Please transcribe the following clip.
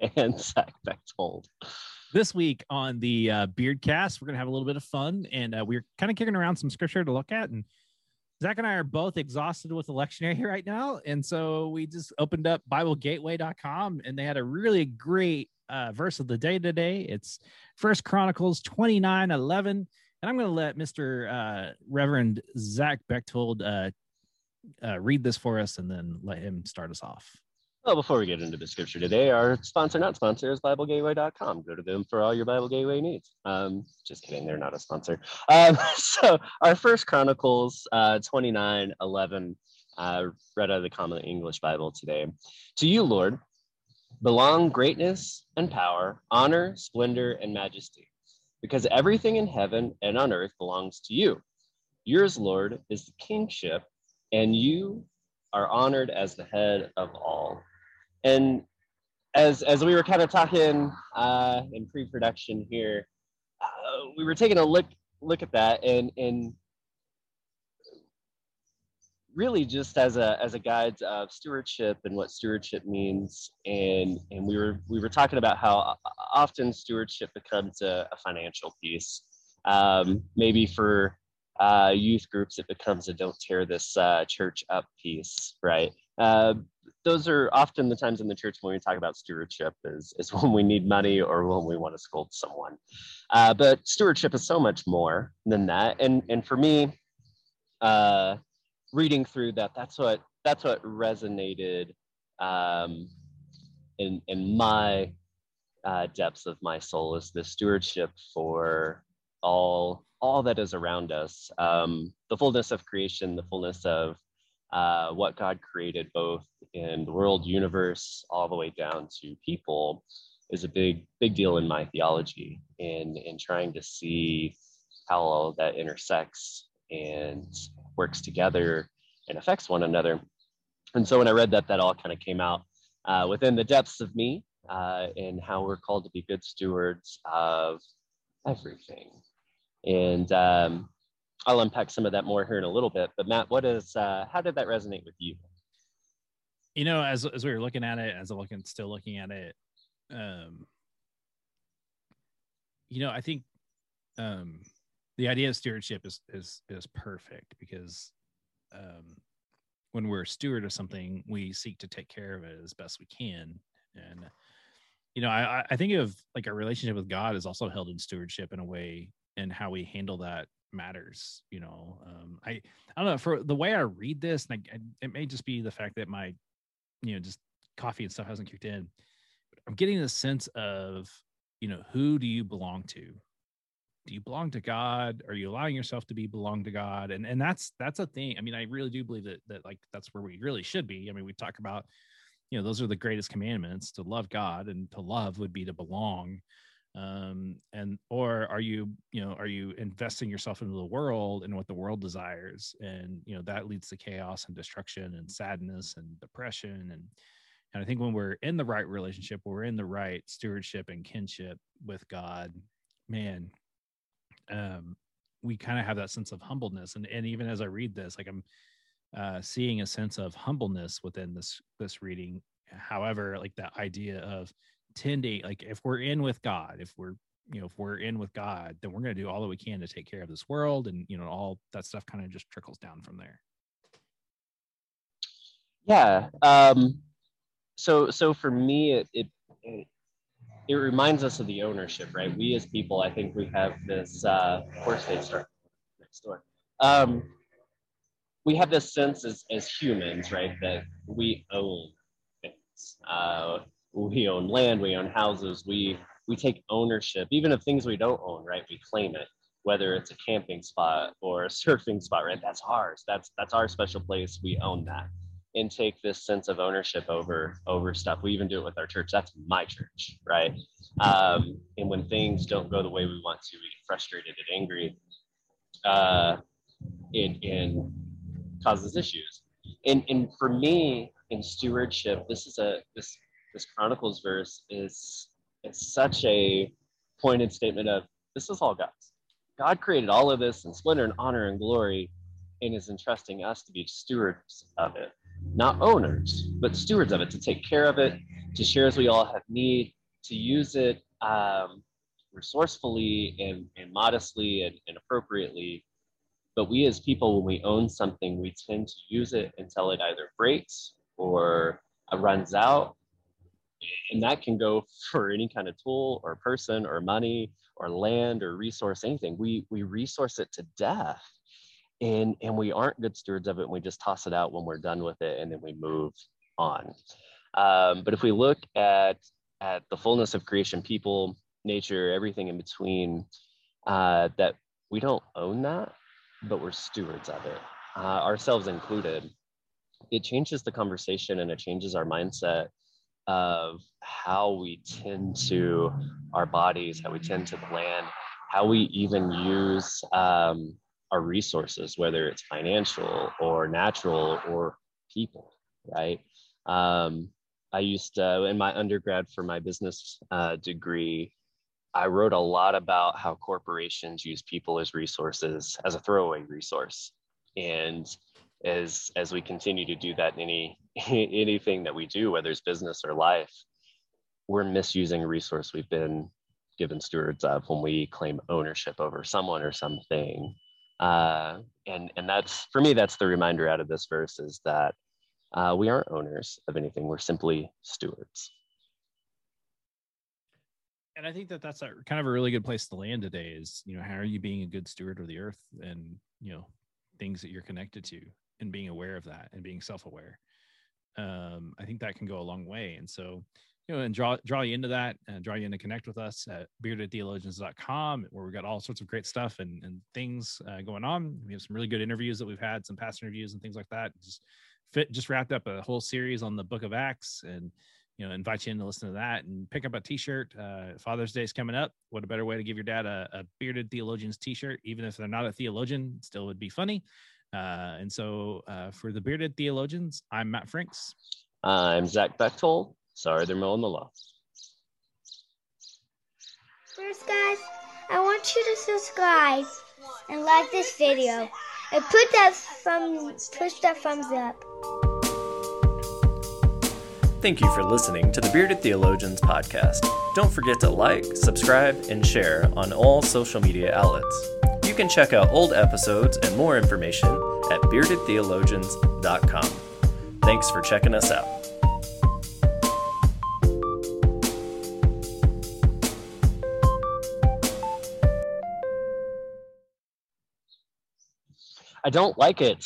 and Zach Bechtold. This week on the uh, Beardcast, we're going to have a little bit of fun and uh, we're kind of kicking around some scripture to look at. And Zach and I are both exhausted with the lectionary right now. And so we just opened up BibleGateway.com and they had a really great uh, verse of the day today. It's First Chronicles 29 11. And I'm going to let Mr. Uh, Reverend Zach Bechtold uh, uh, read this for us and then let him start us off. Well, before we get into the scripture today, our sponsor, not sponsor, is BibleGateway.com. Go to them for all your Bible Gateway needs. Um, just kidding, they're not a sponsor. Um, so, our first Chronicles uh, 29 11, uh, read out of the Common English Bible today. To you, Lord, belong greatness and power, honor, splendor, and majesty, because everything in heaven and on earth belongs to you. Yours, Lord, is the kingship, and you are honored as the head of all. And as as we were kind of talking uh, in pre-production here, uh, we were taking a look look at that and and really just as a as a guide of stewardship and what stewardship means. And and we were we were talking about how often stewardship becomes a, a financial piece. Um, maybe for uh, youth groups it becomes a don't tear this uh, church up piece right? Uh, those are often the times in the church when we talk about stewardship is, is when we need money or when we want to scold someone. Uh, but stewardship is so much more than that. And and for me uh, reading through that that's what that's what resonated um, in in my uh, depths of my soul is the stewardship for all all that is around us. Um, the fullness of creation the fullness of uh, what god created both in the world universe all the way down to people is a big big deal in my theology and in trying to see how all that intersects and works together and affects one another. And so when i read that that all kind of came out uh, within the depths of me uh, and how we're called to be good stewards of everything. And um, I'll unpack some of that more here in a little bit. But Matt, what is uh, how did that resonate with you? you know as as we were looking at it as i'm looking still looking at it um you know i think um the idea of stewardship is is is perfect because um when we're a steward of something we seek to take care of it as best we can and you know i i think of like our relationship with god is also held in stewardship in a way and how we handle that matters you know um i i don't know for the way i read this and I, it may just be the fact that my you know just coffee and stuff hasn't kicked in i'm getting a sense of you know who do you belong to? Do you belong to god? Are you allowing yourself to be belong to god? And and that's that's a thing. I mean i really do believe that that like that's where we really should be. I mean we talk about you know those are the greatest commandments to love god and to love would be to belong um and or are you you know are you investing yourself into the world and what the world desires? And you know that leads to chaos and destruction and sadness and depression. And and i think when we're in the right relationship we're in the right stewardship and kinship with god man um we kind of have that sense of humbleness. And and even as i read this like i'm uh seeing a sense of humbleness within this this reading. However like that idea of tending like if we're in with god if we're you know if we're in with god then we're going to do all that we can to take care of this world and you know all that stuff kind of just trickles down from there Yeah. Um, so so for me, it, it it it reminds us of the ownership, right? We as people, I think we have this. Uh, of course, they start next door. Um, we have this sense as as humans, right, that we own things. Uh, we own land, we own houses, we we take ownership, even of things we don't own, right? We claim it, whether it's a camping spot or a surfing spot, right? That's ours. That's that's our special place. We own that. and take this sense of ownership over over stuff. We even do it with our church. That's my church, right? Um, and when things don't go the way we want to, we get frustrated and angry. Uh, and, and causes issues. And and for me in stewardship, this is a this this Chronicles verse is is such a pointed statement of this is all God's. God created all of this in splendor and honor and glory and is entrusting us to be stewards of it. Not owners, but stewards of it, to take care of it, to share as we all have need, to use it um, resourcefully and, and modestly and, and appropriately but we as people, when we own something, we tend to use it until it either breaks or runs out. And that can go for any kind of tool or person or money or land or resource, anything. We, we resource it to death. And, and we aren't good stewards of it. And we just toss it out when we're done with it and then we move on. Um, but if we look at, at the fullness of creation, people, nature, everything in between, uh, that we don't own that but we're stewards of it, uh, ourselves included. It changes the conversation and it changes our mindset of how we tend to our bodies, how we tend to the land, how we even use um, our resources, whether it's financial or natural or people, right? Um, I used to, in my undergrad for my business uh, degree, I wrote a lot about how corporations use people as resources, as a throwaway resource. And as as we continue to do that in any anything that we do, whether it's business or life, we're misusing a resource we've been given stewards of when we claim ownership over someone or something. Uh, and and that's for me, that's the reminder out of this verse is that uh, we aren't owners of anything. We're simply stewards and I think that that's a kind of a really good place to land today is, you know, how are you being a good steward of the earth and, you know, things that you're connected to and being aware of that and being self-aware. Um, I think that can go a long way. And so, you know, and draw, draw you into that and draw you in to connect with us at beardedtheologians.com where we've got all sorts of great stuff and, and things uh, going on. We have some really good interviews that we've had, some past interviews and things like that. Just fit, just wrapped up a whole series on the book of Acts and, you know invite you in to listen to that and pick up a t-shirt uh, father's day is coming up what a better way to give your dad a, a bearded theologians t-shirt even if they're not a theologian still would be funny uh, and so uh, for the bearded theologians i'm matt franks. I'm zach bechtold. Sorry they're mowing the lawn. First guys i want you to subscribe and like this video. And put that thumb push that thumbs up. Thank you for listening to the Bearded Theologians podcast. Don't forget to like, subscribe, and share on all social media outlets. You can check out old episodes and more information at beardedtheologians.com. Thanks for checking us out. I don't like it.